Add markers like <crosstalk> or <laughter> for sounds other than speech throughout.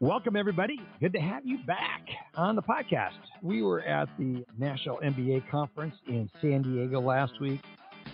Welcome, everybody. Good to have you back on the podcast. We were at the National MBA Conference in San Diego last week.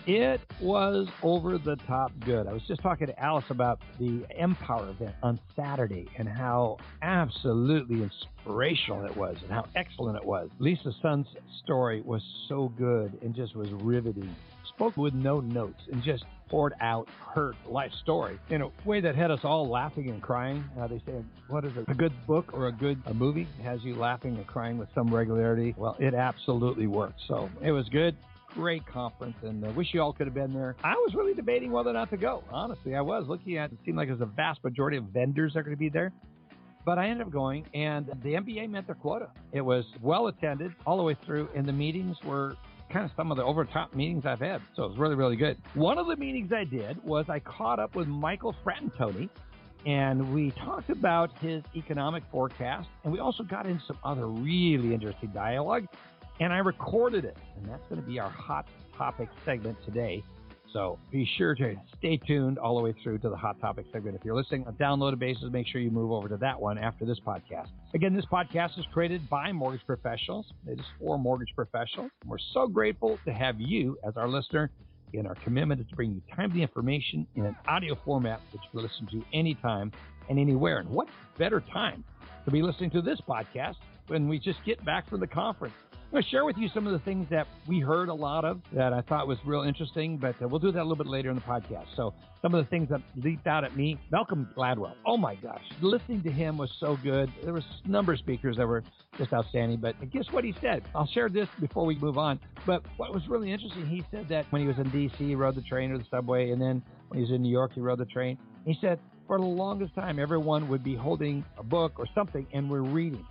It was over the top good. I was just talking to Alice about the Empower event on Saturday and how absolutely inspirational it was and how excellent it was. Lisa Sun's story was so good and just was riveting spoke with no notes and just poured out her life story in a way that had us all laughing and crying. Uh, they say, what is it? A good book or a good a movie has you laughing and crying with some regularity. Well, it absolutely worked. So it was good great conference and uh, wish you all could have been there. I was really debating whether or not to go. Honestly, I was looking at it seemed like there's a vast majority of vendors that are going to be there. But I ended up going, and the MBA met their quota. It was well attended all the way through, and the meetings were kind of some of the over top meetings I've had. So it was really, really good. One of the meetings I did was I caught up with Michael Fratantoni and we talked about his economic forecast and we also got in some other really interesting dialogue and I recorded it. And that's going to be our hot topic segment today. So be sure to stay tuned all the way through to the Hot Topic segment. If you're listening on downloaded basis, make sure you move over to that one after this podcast. Again, this podcast is created by mortgage professionals. It is for mortgage professionals. We're so grateful to have you as our listener. And our commitment is to bring you timely information in an audio format that you can listen to anytime and anywhere. And what better time to be listening to this podcast when we just get back from the conference? I'm going to share with you some of the things that we heard a lot of that I thought was real interesting, but uh, we'll do that a little bit later in the podcast. So some of the things that leaped out at me, Malcolm Gladwell. Oh my gosh, listening to him was so good. There was a number of speakers that were just outstanding, but guess what he said? I'll share this before we move on. But what was really interesting, he said that when he was in D.C., he rode the train or the subway, and then when he was in New York, he rode the train. He said for the longest time, everyone would be holding a book or something, and we're reading.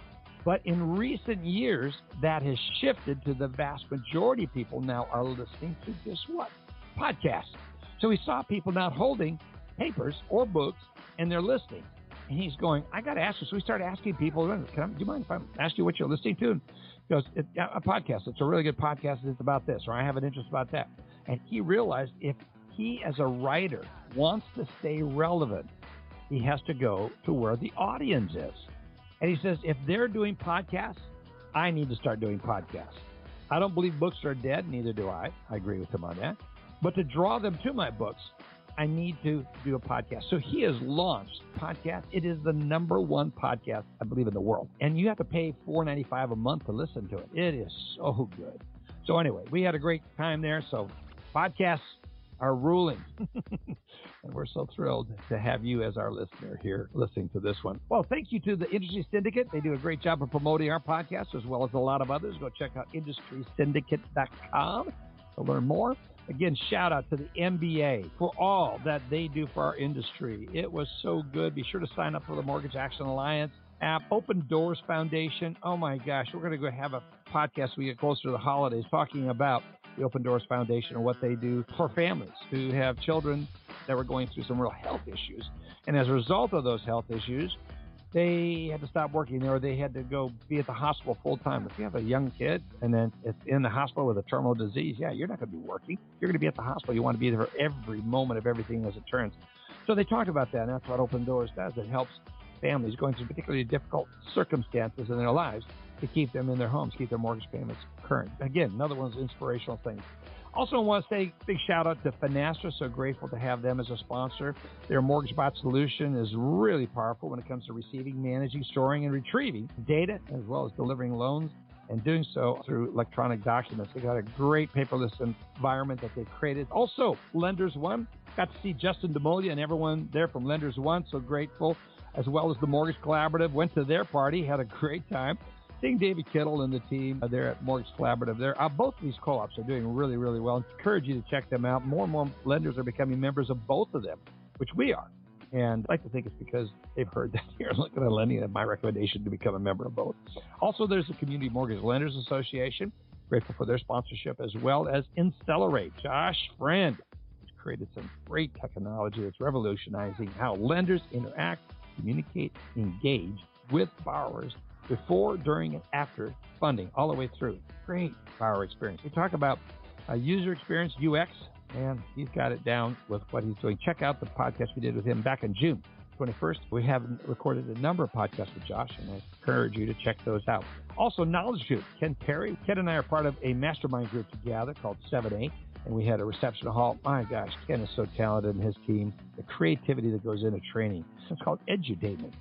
But in recent years, that has shifted to the vast majority of people now are listening to this what? Podcasts. So we saw people not holding papers or books and they're listening. And he's going, I got to ask you. So we started asking people, Can I, do you mind if I ask you what you're listening to? And he goes, a podcast. It's a really good podcast. It's about this, or I have an interest about that. And he realized if he, as a writer, wants to stay relevant, he has to go to where the audience is. And he says, if they're doing podcasts, I need to start doing podcasts. I don't believe books are dead, neither do I. I agree with him on that. But to draw them to my books, I need to do a podcast. So he has launched podcast. It is the number one podcast, I believe, in the world. And you have to pay four ninety five a month to listen to it. It is so good. So anyway, we had a great time there. So podcasts are ruling. <laughs> and we're so thrilled to have you as our listener here listening to this one. Well, thank you to the Industry Syndicate. They do a great job of promoting our podcast as well as a lot of others. Go check out industrysyndicate.com to learn more. Again, shout out to the MBA for all that they do for our industry. It was so good. Be sure to sign up for the Mortgage Action Alliance app, Open Doors Foundation. Oh my gosh, we're going to go have a podcast we get closer to the holidays talking about the Open Doors Foundation and what they do for families who have children that were going through some real health issues. And as a result of those health issues, they had to stop working or they had to go be at the hospital full time. If you have a young kid and then it's in the hospital with a terminal disease, yeah, you're not going to be working. You're going to be at the hospital. You want to be there for every moment of everything as it turns. So they talked about that, and that's what Open Doors does. It helps families going through particularly difficult circumstances in their lives to keep them in their homes, keep their mortgage payments current. Again, another one of those inspirational things. Also, I want to say big shout out to Finastra. So grateful to have them as a sponsor. Their mortgage bot solution is really powerful when it comes to receiving, managing, storing, and retrieving data, as well as delivering loans and doing so through electronic documents. They got a great paperless environment that they've created. Also, Lenders One. Got to see Justin Demola and everyone there from Lenders One. So grateful as well as the Mortgage Collaborative. Went to their party, had a great time. Seeing David Kittle and the team uh, there at Mortgage Collaborative, there, uh, both of these co-ops are doing really, really well. I encourage you to check them out. More and more lenders are becoming members of both of them, which we are. And I like to think it's because they've heard that <laughs> here Lykken on Lending and my recommendation to become a member of both. Also, there's the Community Mortgage Lenders Association. Grateful for their sponsorship as well as Insellerate. Josh Friend has created some great technology that's revolutionizing how lenders interact, communicate, engage with borrowers before, during, and after funding, all the way through. Great power experience. We talk about uh, user experience, UX, and he's got it down with what he's doing. Check out the podcast we did with him back in June 21st. We have recorded a number of podcasts with Josh, and I encourage you to check those out. Also, Knowledge Coop. Ken Perry. Ken and I are part of a mastermind group together called 7A, and we had a reception hall. My gosh, Ken is so talented and his team. The creativity that goes into training. It's called edutainment.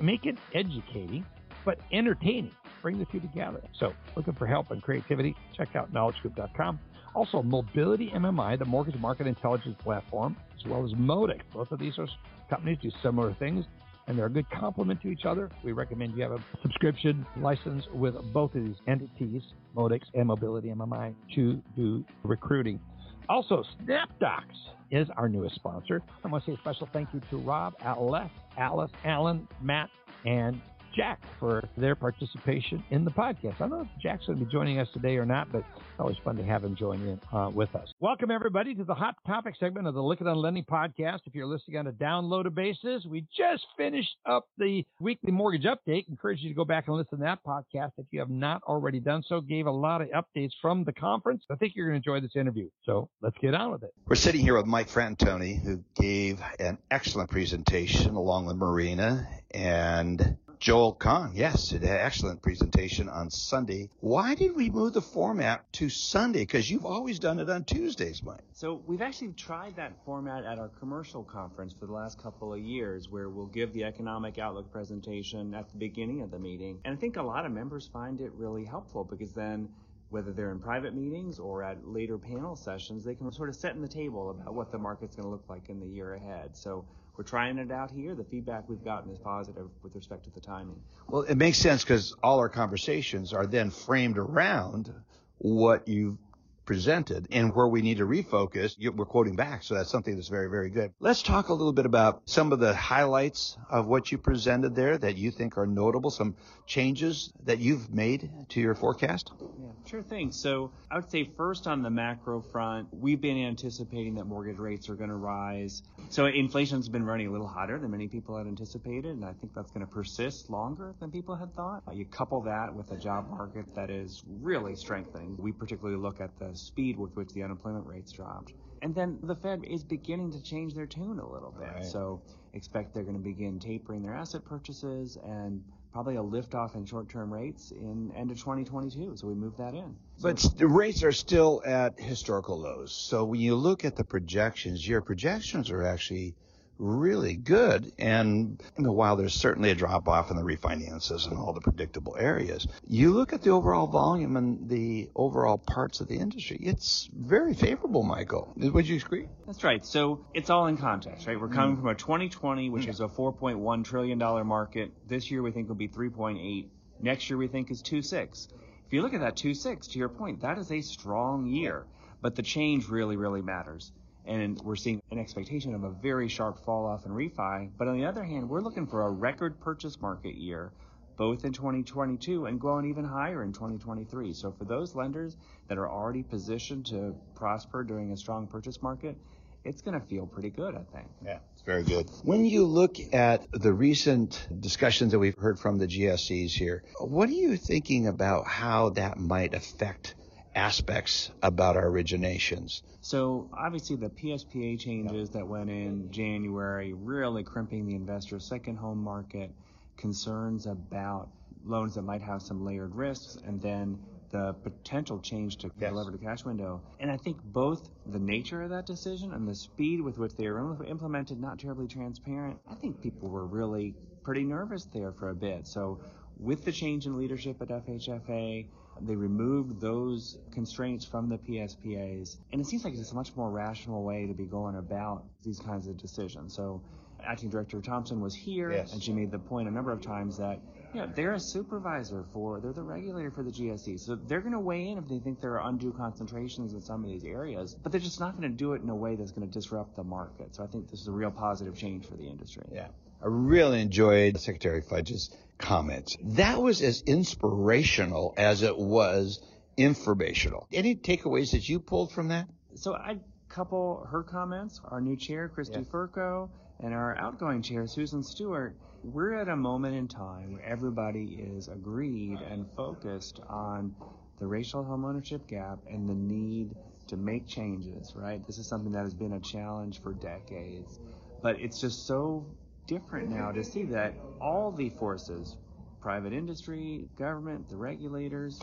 Make it educating, but entertaining. Bring the two together. So, looking for help and creativity? Check out knowledgecoop.com. Also, Mobility MMI, the mortgage market intelligence platform, as well as Modex. Both of these are companies do similar things, and they're a good complement to each other. We recommend you have a subscription license with both of these entities, Modex and Mobility MMI, to do recruiting. Also, SnapDocs is our newest sponsor. I want to say a special thank you to Rob, Alice, Alice, Alan, Matt, and Jack for their participation in the podcast. I don't know if Jack's going to be joining us today or not, but it's always fun to have him join in uh, with us. Welcome, everybody, to the Hot Topic segment of the Lykken on Lending podcast. If you're listening on a downloaded basis, we just finished up the weekly mortgage update. Encourage you to go back and listen to that podcast if you have not already done so. Gave a lot of updates from the conference. I think you're going to enjoy this interview. So let's get on with it. We're sitting here with Mike Fratantoni, who gave an excellent presentation along with Marina and Joel Kan, yes, an excellent presentation on Sunday. Why did we move the format to Sunday? Because you've always done it on Tuesdays, Mike. So we've actually tried that format at our commercial conference for the last couple of years, where we'll give the economic outlook presentation at the beginning of the meeting. And I think a lot of members find it really helpful because then whether they're in private meetings or at later panel sessions, they can sort of set in the table about what the market's going to look like in the year ahead. So we're trying it out here. The feedback we've gotten is positive with respect to the timing. Well, it makes sense because all our conversations are then framed around what you've presented and where we need to refocus, we're quoting back. So that's something that's very, very good. Let's talk a little bit about some of the highlights of what you presented there that you think are notable, some changes that you've made to your forecast. Yeah, sure thing. So I would say first on the macro front, we've been anticipating that mortgage rates are going to rise. So inflation's been running a little hotter than many people had anticipated, and I think that's going to persist longer than people had thought. You couple that with a job market that is really strengthening. We particularly look at the speed with which the unemployment rates dropped. And then the Fed is beginning to change their tune a little bit. Right. So expect they're going to begin tapering their asset purchases and probably a lift off in short term rates in end of 2022. So we move that in. But the rates are still at historical lows. So when you look at the projections, your projections are actually really good. And you know, while there's certainly a drop off in the refinances and all the predictable areas, you look at the overall volume and the overall parts of the industry, it's very favorable, Michael. Would you agree? That's right. So it's all in context, right? We're coming mm. from a 2020, which mm. is a 4.1 trillion dollar market. This year we think will be 3.8. Next year we think is 2.6. If you look at that 2.6, to your point, that is a strong year. But the change really, really matters and we're seeing an expectation of a very sharp fall off in refi. But on the other hand, we're looking for a record purchase market year, both in 2022 and going even higher in 2023. So for those lenders that are already positioned to prosper during a strong purchase market, it's going to feel pretty good, I think. Yeah, it's very good. When you look at the recent discussions that we've heard from the GSEs here, what are you thinking about how that might affect aspects about our originations. So obviously the PSPA changes that went in January really crimping the investor second home market, concerns about loans that might have some layered risks, and then the potential change to yes. the lever to cash window. And I think both the nature of that decision and the speed with which they were implemented, not terribly transparent. I think people were really pretty nervous there for a bit. So with the change in leadership at FHFA, they removed those constraints from the PSPAs, and it seems like it's a much more rational way to be going about these kinds of decisions. So, Acting Director Thompson was here, yes. and she made the point a number of times that Yeah, they're a supervisor for, they're the regulator for the GSE. So they're going to weigh in if they think there are undue concentrations in some of these areas, but they're just not going to do it in a way that's going to disrupt the market. So I think this is a real positive change for the industry. Yeah. I really enjoyed Secretary Fudge's comments. That was as inspirational as it was informational. Any takeaways that you pulled from that? So I couple her comments, our new chair, Kristy yeah. Fercho, and our outgoing chair, Susan Stewart. We're at a moment in time where everybody is agreed and focused on the racial homeownership gap and the need to make changes, right? This is something that has been a challenge for decades. But it's just so different now to see that all the forces, private industry, government, the regulators,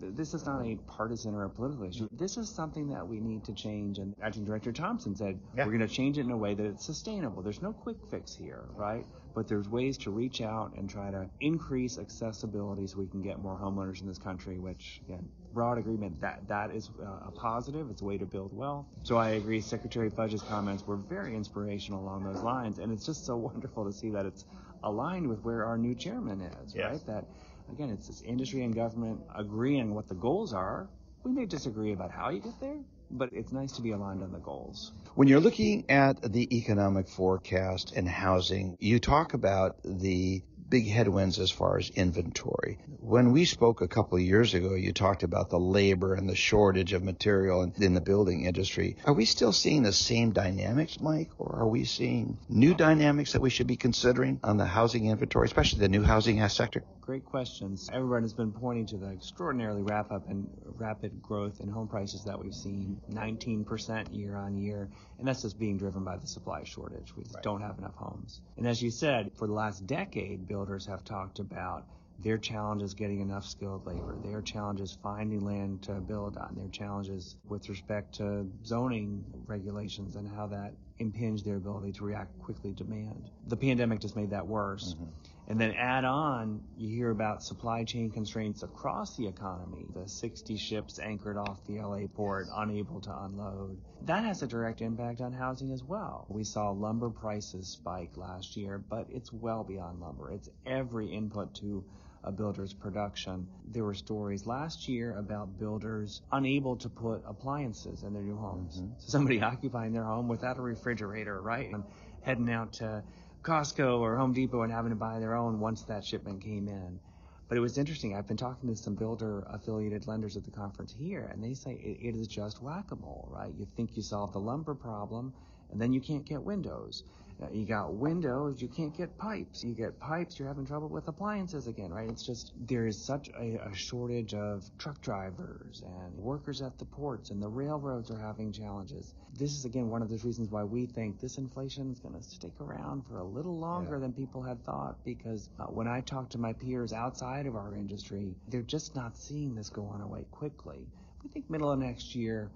this is not a partisan or a political issue. This is something that we need to change. And Acting Director Thompson said yeah. we're going to change it in a way that it's sustainable. There's no quick fix here, right? But there's ways to reach out and try to increase accessibility so we can get more homeowners in this country, which, again, broad agreement that that is uh, a positive. It's a way to build wealth. So I agree. Secretary Fudge's comments were very inspirational along those lines. And it's just so <laughs> wonderful to see that it's aligned with where our new chairman is, yes. right? That again, it's this industry and government agreeing what the goals are. We may disagree about how you get there, but it's nice to be aligned on the goals. When you're looking at the economic forecast and housing, you talk about the big headwinds as far as inventory. When we spoke a couple of years ago, you talked about the labor and the shortage of material in, the building industry. Are we still seeing the same dynamics, Mike, or are we seeing new dynamics that we should be considering on the housing inventory, especially the new housing sector? Great questions. Everyone has been pointing to the extraordinarily wrap up and rapid growth in home prices that we've seen, 19% year on year, and that's just being driven by the supply shortage. We right. don't have enough homes. And as you said, for the last decade, builders have talked about their challenges getting enough skilled labor, their challenges finding land to build on, their challenges with respect to zoning regulations and how that impinge their ability to react quickly to demand. The pandemic just made that worse. Mm-hmm. And then add on, you hear about supply chain constraints across the economy. The 60 ships anchored off the LA port, unable to unload. That has a direct impact on housing as well. We saw lumber prices spike last year, but it's well beyond lumber. It's every input to a builder's production. There were stories last year about builders unable to put appliances in their new homes. Mm-hmm. So somebody <laughs> occupying their home without a refrigerator, right? And heading out to Costco or Home Depot and having to buy their own once that shipment came in. But it was interesting. I've been talking to some builder affiliated lenders at the conference here, and they say it, it is just whack a mole, right? You think you solved the lumber problem, and then you can't get windows. You got windows, you can't get pipes. You get pipes, you're having trouble with appliances again, right? It's just, there is such a, a, shortage of truck drivers and workers at the ports, and the railroads are having challenges. This is, again, one of those reasons why we think this inflation is going to stick around for a little longer yeah. than people had thought, because uh, when I talk to my peers outside of our industry, they're just not seeing this go on away quickly. We think middle of next year,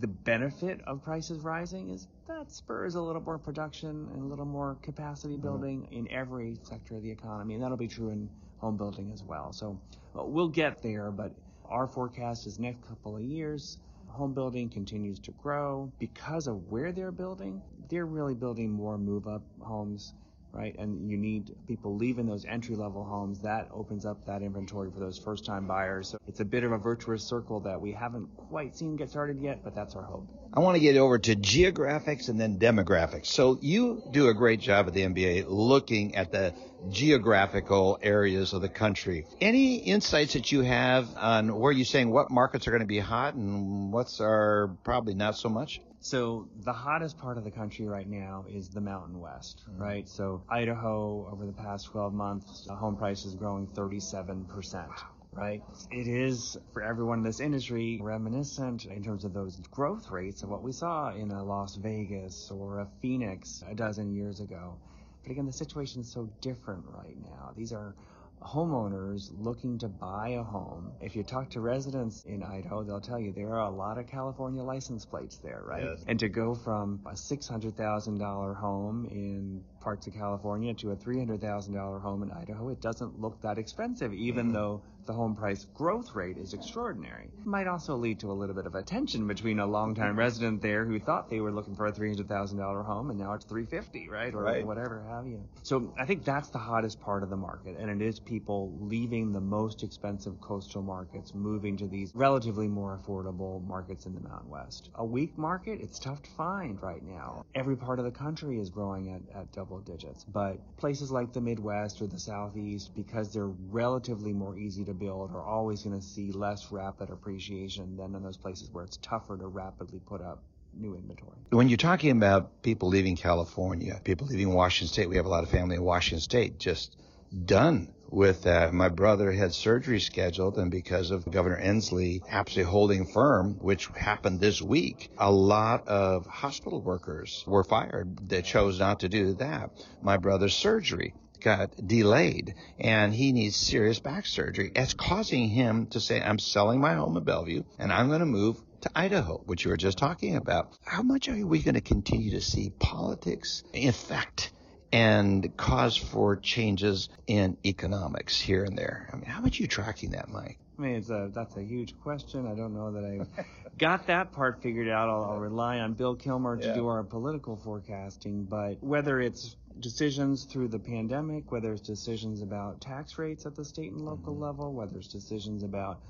the benefit of prices rising is that spurs a little more production and a little more capacity mm-hmm. building mm-hmm. in every sector of the economy, and that'll be true in home building as well. So uh, we'll get there, but our forecast is next couple of years. Home building continues to grow because of where they're building. They're really building more move up homes right? And you need people leaving those entry level homes. That opens up that inventory for those first time buyers. So it's a bit of a virtuous circle that we haven't quite seen get started yet, but that's our hope. I want to get over to geographics and then demographics. So you do a great job at the MBA looking at the geographical areas of the country. Any insights that you have on where you're saying what markets are going to be hot and what's are probably not so much? So the hottest part of the country right now is the Mountain West, mm-hmm. right? So Idaho over the past 12 months, home prices growing 37%. Right. It is for everyone in this industry reminiscent in terms of those growth rates of what we saw in a Las Vegas or a Phoenix a dozen years ago. But again, the situation is so different right now. These are homeowners looking to buy a home. If you talk to residents in Idaho, they'll tell you there are a lot of California license plates there, right? Yes. And to go from a $600,000 home in parts of California to a $300,000 home in Idaho, it doesn't look that expensive, even mm-hmm. though the home price growth rate is extraordinary. It might also lead to a little bit of a tension between a longtime resident there who thought they were looking for a $300,000 home and now it's 350, right? Or right. whatever have you. So I think that's the hottest part of the market and it is people leaving the most expensive coastal markets, moving to these relatively more affordable markets in the Mountain West. A weak market, it's tough to find right now. Every part of the country is growing at, at double digits, but places like the Midwest or the Southeast, because they're relatively more easy to build are always going to see less rapid appreciation than in those places where it's tougher to rapidly put up new inventory. When you're talking about people leaving California, people leaving Washington State, we have a lot of family in Washington State just done with. My brother had surgery scheduled, and because of Governor Inslee absolutely holding firm, which happened this week, a lot of hospital workers were fired that chose not to do that. My brother's surgery got delayed and he needs serious back surgery. It's causing him to say, I'm selling my home in Bellevue and I'm going to move to Idaho, which you were just talking about. How much are we going to continue to see politics affect and cause for changes in economics here and there? I mean, how much are you tracking that, Mike? I mean, it's a, that's a huge question. I don't know that I got that part figured out. I'll, I'll rely on Bill Killmer to yeah. do our political forecasting. But whether it's decisions through the pandemic, whether it's decisions about tax rates at the state and local mm-hmm. level, whether it's decisions about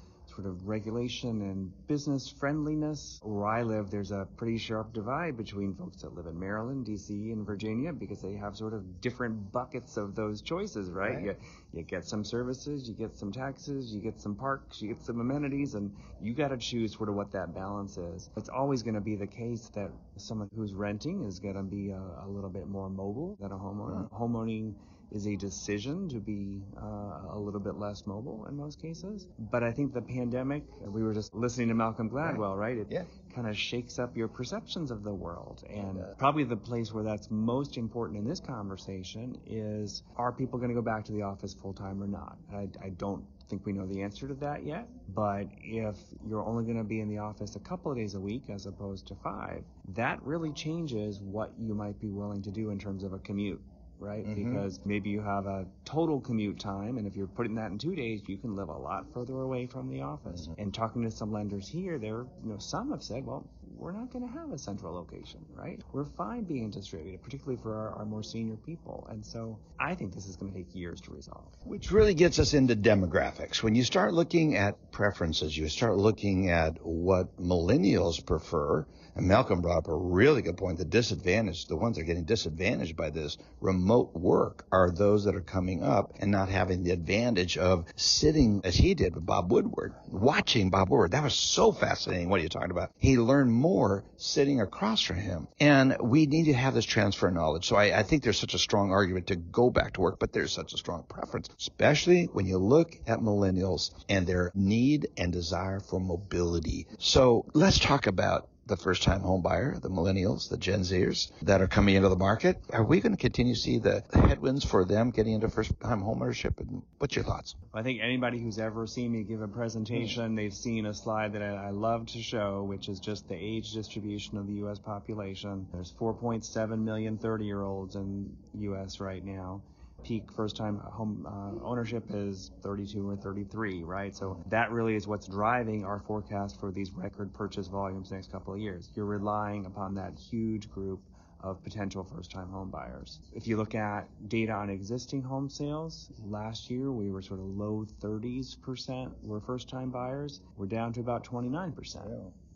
sort of regulation and business friendliness. Where I live, there's a pretty sharp divide between folks that live in Maryland, D.C., and Virginia because they have sort of different buckets of those choices, right? right. You, you get some services, you get some taxes, you get some parks, you get some amenities, and you got to choose sort of what that balance is. It's always going to be the case that someone who's renting is going to be a, a, little bit more mobile than a homeowner. Right. Homeowning is a decision to be uh, a little bit less mobile in most cases. But I think the pandemic, we were just listening to Malcolm Gladwell, right? It yeah. kind of shakes up your perceptions of the world. And yeah. probably the place where that's most important in this conversation is are people going to go back to the office full time or not? I, I don't think we know the answer to that yet. But if you're only going to be in the office a couple of days a week as opposed to five, that really changes what you might be willing to do in terms of a commute right? Mm-hmm. Because maybe you have a total commute time, and if you're putting that in two days, you can live a lot further away from the office. Mm-hmm. And talking to some lenders here, there, you know, some have said, well, we're not going to have a central location, right? We're fine being distributed, particularly for our, our more senior people. And so I think this is going to take years to resolve. Which really gets us into demographics. When you start looking at preferences, you start looking at what millennials prefer, and Malcolm brought up a really good point. The disadvantage, the ones that are getting disadvantaged by this remote work are those that are coming up and not having the advantage of sitting as he did with Bob Woodward, watching Bob Woodward. That was so fascinating. What are you talking about? He learned more sitting across from him. And we need to have this transfer of knowledge. So I, I think there's such a strong argument to go back to work, but there's such a strong preference, especially when you look at millennials and their need and desire for mobility. So let's talk about the first time home buyer, the millennials, the Gen Zers that are coming into the market. Are we going to continue to see the headwinds for them getting into first time home ownership? And what's your thoughts? I think anybody who's ever seen me give a presentation, they've seen a slide that I, I love to show, which is just the age distribution of the U.S. population. There's 4.7 million 30 year olds in U.S. right now peak first time home uh, ownership is 32 or 33, right? So that really is what's driving our forecast for these record purchase volumes next couple of years. You're relying upon that huge group of potential first time home buyers. If you look at data on existing home sales, last year we were sort of low 30s percent were first time buyers. We're down to about 29 percent,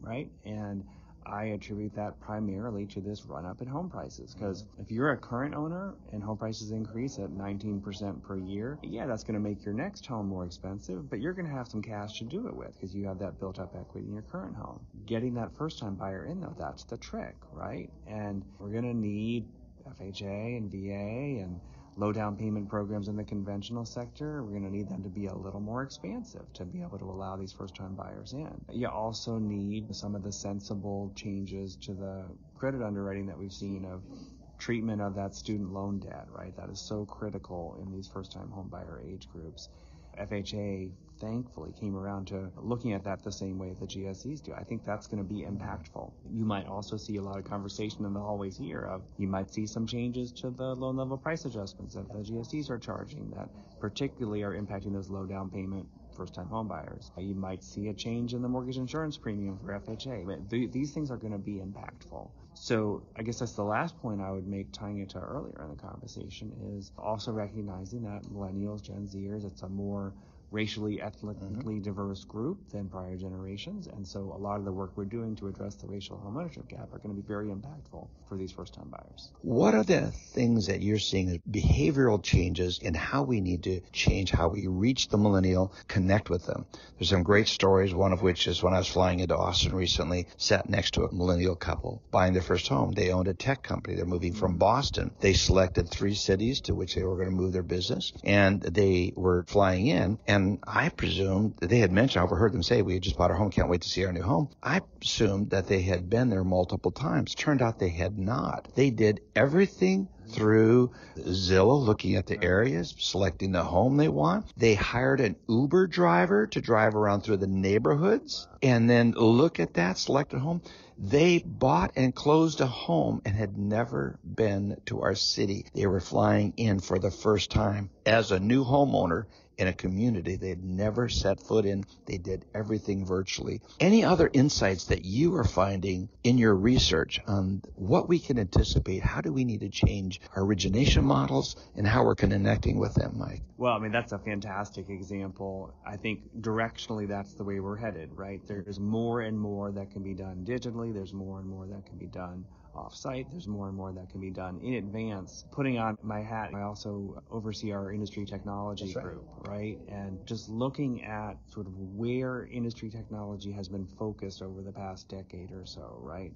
right? And I attribute that primarily to this run up in home prices. Because if you're a current owner and home prices increase at 19% per year, yeah, that's going to make your next home more expensive, but you're going to have some cash to do it with because you have that built up equity in your current home. Getting that first time buyer in though, that's the trick, right? And we're going to need FHA and VA and low down payment programs in the conventional sector, we're going to need them to be a little more expansive to be able to allow these first time buyers in. You also need some of the sensible changes to the credit underwriting that we've seen of treatment of that student loan debt, right? That is so critical in these first time home buyer age groups. FHA thankfully came around to looking at that the same way the GSEs do. I think that's going to be impactful. You might also see a lot of conversation in the hallways here of you might see some changes to the loan level price adjustments that the GSEs are charging that particularly are impacting those low down payment first time home buyers. You might see a change in the mortgage insurance premium for FHA. these things are going to be impactful. So I guess that's the last point I would make tying it to earlier in the conversation is also recognizing that millennials, Gen Zers, it's a more racially, ethnically mm-hmm. diverse group than prior generations. And so a lot of the work we're doing to address the racial homeownership gap are going to be very impactful for these first time buyers. What are the things that you're seeing as behavioral changes in how we need to change how we reach the millennial, connect with them? There's some great stories, one of which is when I was flying into Austin recently, sat next to a millennial couple buying their first home. They owned a tech company. They're moving from mm-hmm. Boston. They selected three cities to which they were going to move their business and they were flying in and and I presumed they had mentioned, I overheard them say, we had just bought our home, can't wait to see our new home. I assumed that they had been there multiple times. Turned out they had not. They did everything through Zillow, looking at the areas, selecting the home they want. They hired an Uber driver to drive around through the neighborhoods and then look at that, selected home. They bought and closed a home and had never been to our city. They were flying in for the first time as a new homeowner in a community they had never set foot in. They did everything virtually. Any other insights that you are finding in your research on what we can anticipate? How do we need to change our origination models and how we're connecting with them, Mike? Well, I mean, that's a fantastic example. I think directionally that's the way we're headed, right? There's more and more that can be done digitally. There's more and more that can be done off-site. There's more and more that can be done in advance. Putting on my hat, I also oversee our industry technology right. group, right? And just looking at sort of where industry technology has been focused over the past decade or so, right?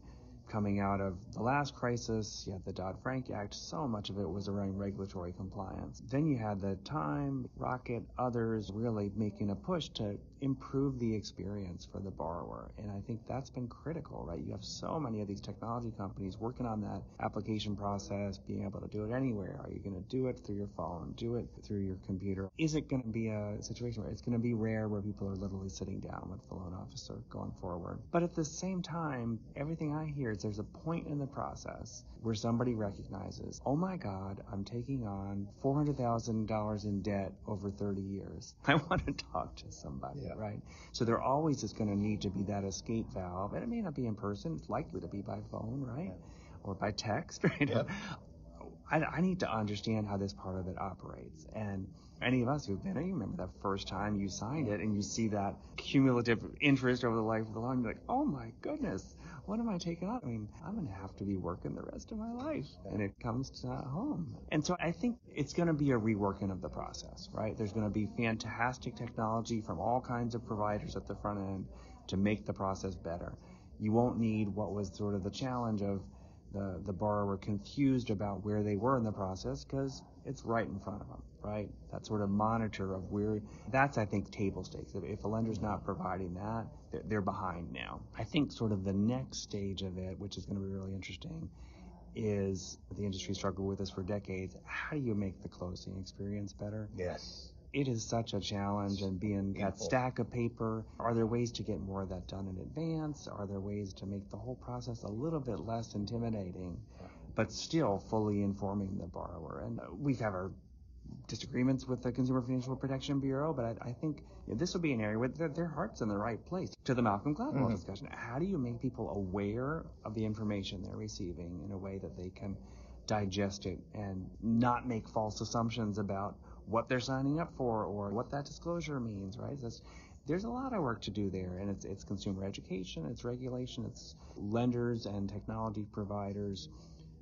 coming out of the last crisis, you had the Dodd-Frank Act, so much of it was around regulatory compliance. Then you had the Time, Rocket, others really making a push to improve the experience for the borrower. And I think that's been critical, right? You have so many of these technology companies working on that application process, being able to do it anywhere. Are you going to do it through your phone, do it through your computer? Is it going to be a situation where it's going to be rare where people are literally sitting down with the loan officer going forward? But at the same time, everything I hear is there's a point in the process where somebody recognizes, oh my God, I'm taking on $400,000 in debt over 30 years. <laughs> I want to talk to somebody, yeah. Right? So there always is going to need to be that escape valve. And it may not be in person, it's likely to be by phone, right? Yeah. Or by text, <laughs> right? Yep. I, I need to understand how this part of it operates. And any of us who've been, you remember that first time you signed it and you see that cumulative interest over the life of the loan, you're like, oh my goodness, what am I taking on? I mean, I'm going to have to be working the rest of my life and it comes to home. And so I think it's going to be a reworking of the process, right? There's going to be fantastic technology from all kinds of providers at the front end to make the process better. You won't need what was sort of the challenge of the, the borrower confused about where they were in the process because it's right in front of them, right? That sort of monitor of where, that's, I think, table stakes. If, a lender's not providing that, they're, they're behind now. I think sort of the next stage of it, which is going to be really interesting, is the industry struggled with this for decades. How do you make the closing experience better? Yes. It is such a challenge and being that stack of paper. Are there ways to get more of that done in advance? Are there ways to make the whole process a little bit less intimidating? But still fully informing the borrower. And we've had our disagreements with the Consumer Financial Protection Bureau, but I, I think you know, this will be an area where their, their, heart's in the right place. To the Malcolm Gladwell mm-hmm. discussion, how do you make people aware of the information they're receiving in a way that they can digest it and not make false assumptions about what they're signing up for or what that disclosure means, right? That's, there's a lot of work to do there, and it's, it's consumer education, it's regulation, it's lenders and technology providers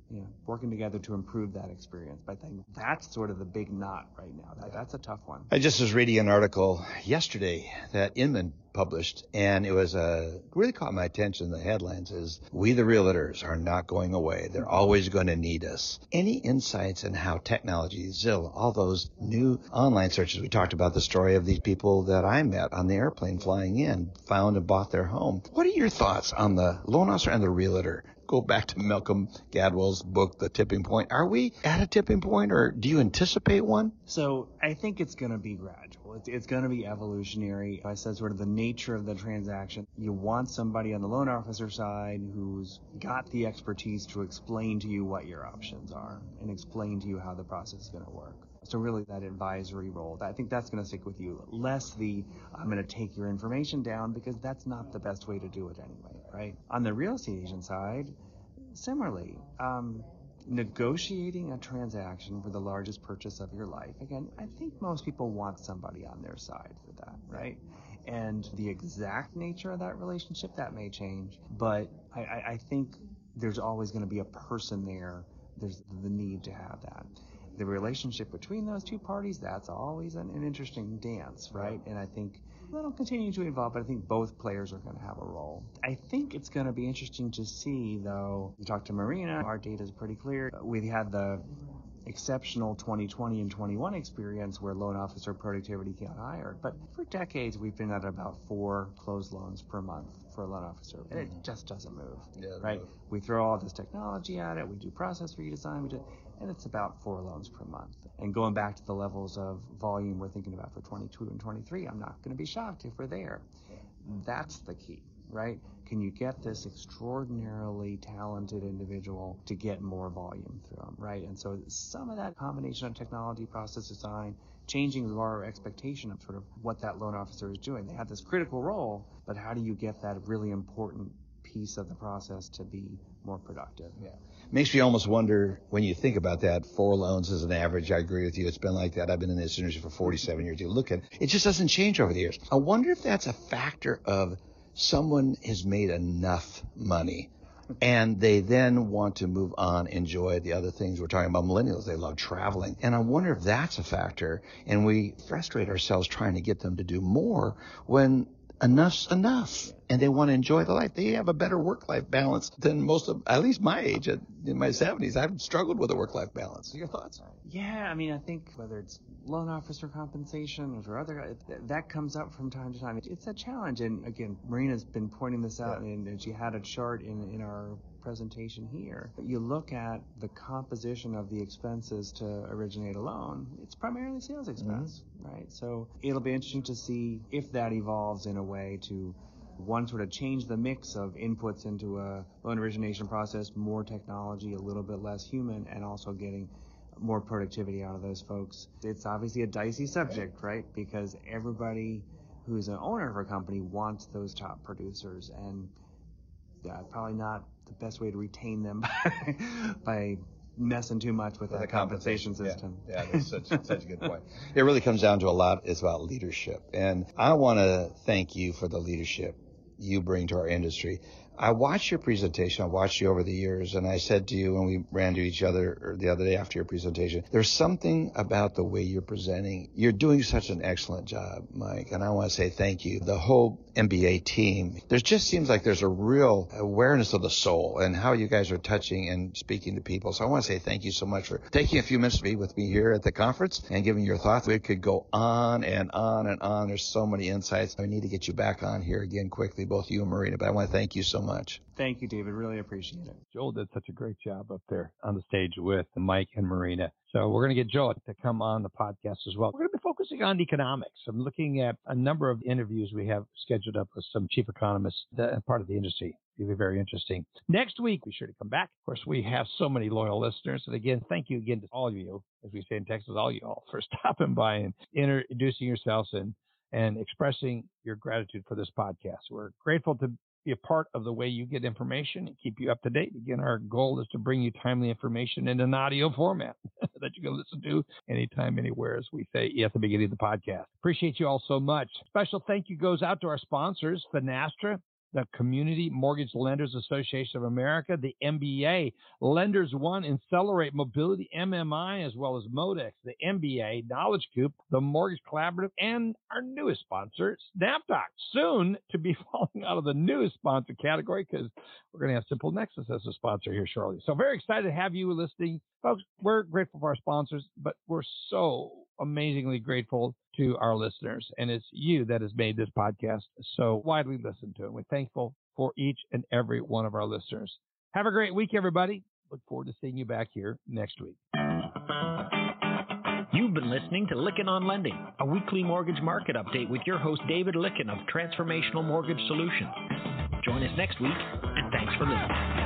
you know, working together to improve that experience. But I think that's sort of the big knot right now. That, that's a tough one. I just was reading an article yesterday that Inman published, and it was uh, really caught my attention. The headlines is "We the Realtors are not going away. They're always going to need us." Any insights in how technology, Zillow, all those new online searches? We talked about the story of these people that I met on the airplane flying in, found and bought their home. What are your thoughts on the loan officer and the realtor go back to Malcolm Gladwell's book, The Tipping Point. Are we at a tipping point, or do you anticipate one? So I think it's going to be gradual. It's, it's going to be evolutionary. I said sort of the nature of the transaction. You want somebody on the loan officer side who's got the expertise to explain to you what your options are and explain to you how the process is going to work. So really that advisory role, I think that's going to stick with you. Less the, I'm going to take your information down because that's not the best way to do it anyway, right? On the real estate agent side, similarly, um, negotiating a transaction for the largest purchase of your life. Again, I think most people want somebody on their side for that, right? And the exact nature of that relationship, that may change, but I, I, I think there's always going to be a person there. There's the need to have that the relationship between those two parties, that's always an, an interesting dance, right? And I think that'll continue to evolve, but I think both players are going to have a role. I think it's going to be interesting to see, though. You talk to Marina, our data is pretty clear. We had the exceptional 2020 and 21 experience where loan officer productivity got higher. But for decades, we've been at about four closed loans per month for a loan officer, and it just doesn't move. Yeah, right? No. We throw all this technology at it. We do process redesign. We do and it's about four loans per month. And going back to the levels of volume we're thinking about for 22 and 23, I'm not going to be shocked if we're there. That's the key, right? Can you get this extraordinarily talented individual to get more volume through them, right? And so some of that combination of technology, process design, changing our expectation of sort of what that loan officer is doing. They have this critical role, but how do you get that really important piece of the process to be more productive? Yeah makes me almost wonder when you think about that. Four loans is an average. I agree with you. It's been like that. I've been in this industry for 47 years. You look at it, it just doesn't change over the years. I wonder if that's a factor of someone has made enough money and they then want to move on, enjoy the other things. We're talking about millennials. They love traveling. And I wonder if that's a factor. And we frustrate ourselves trying to get them to do more when enough's enough and they want to enjoy the life. They have a better work-life balance than most of, at least my age, in my 70s. I've struggled with a work-life balance. Your thoughts? Yeah, I mean, I think whether it's loan officer compensation or other, that comes up from time to time. It's a challenge, and again, Marina's been pointing this out, yeah. and, and she had a chart in in our presentation here. You look at the composition of the expenses to originate a loan, it's primarily sales expense, mm-hmm. right? So it'll be interesting to see if that evolves in a way to one sort of change the mix of inputs into a loan origination process, more technology, a little bit less human, and also getting more productivity out of those folks. It's obviously a dicey subject, right? Because everybody who's an owner of a company wants those top producers, and uh, probably not the best way to retain them <laughs> by, by messing too much with, with the compensation, compensation system. Yeah, yeah that's such, such a good point. It really comes down to a lot is about leadership. And I want to thank you for the leadership you bring to our industry. I watched your presentation. I watched you over the years, and I said to you when we ran to each other the other day after your presentation, there's something about the way you're presenting. You're doing such an excellent job, Mike, and I want to say thank you. The whole MBA team, there just seems like there's a real awareness of the soul and how you guys are touching and speaking to people. So I want to say thank you so much for taking a few minutes to be with me here at the conference and giving your thoughts. We could go on and on and on. There's so many insights. I need to get you back on here again quickly, both you and Marina, but I want to thank you so much. Thank you, David. Really appreciate it. Joel did such a great job up there on the stage with Mike and Marina. So we're going to get Joel to come on the podcast as well. We're going to be focusing on economics. I'm looking at a number of interviews we have scheduled up with some chief economists that part of the industry. It'll be very interesting. Next week, be sure to come back. Of course, we have so many loyal listeners. And again, thank you again to all of you, as we say in Texas, all you all, for <laughs> stopping by and introducing yourselves and and expressing your gratitude for this podcast. We're grateful to be a part of the way you get information and keep you up to date. Again, our goal is to bring you timely information in an audio format <laughs> that you can listen to anytime, anywhere, as we say at the beginning of the podcast. Appreciate you all so much. Special thank you goes out to our sponsors, Finastra, the Community Mortgage Lenders Association of America, the MBA, Lenders One, Insellerate Mobility, MMI, as well as Modex, the MBA, Knowledge Coop, the Mortgage Collaborative, and our newest sponsor, SnapDoc. Soon to be <laughs> falling out of the newest sponsor category because we're going to have Simple Nexus as a sponsor here shortly. So very excited to have you listening. Folks, we're grateful for our sponsors, but we're so amazingly grateful to our listeners. And it's you that has made this podcast so widely listened to. And we're thankful for each and every one of our listeners. Have a great week, everybody. Look forward to seeing you back here next week. You've been listening to Lykken on Lending, a weekly mortgage market update with your host David Lykken of Transformational Mortgage Solutions. Join us next week, and thanks for listening.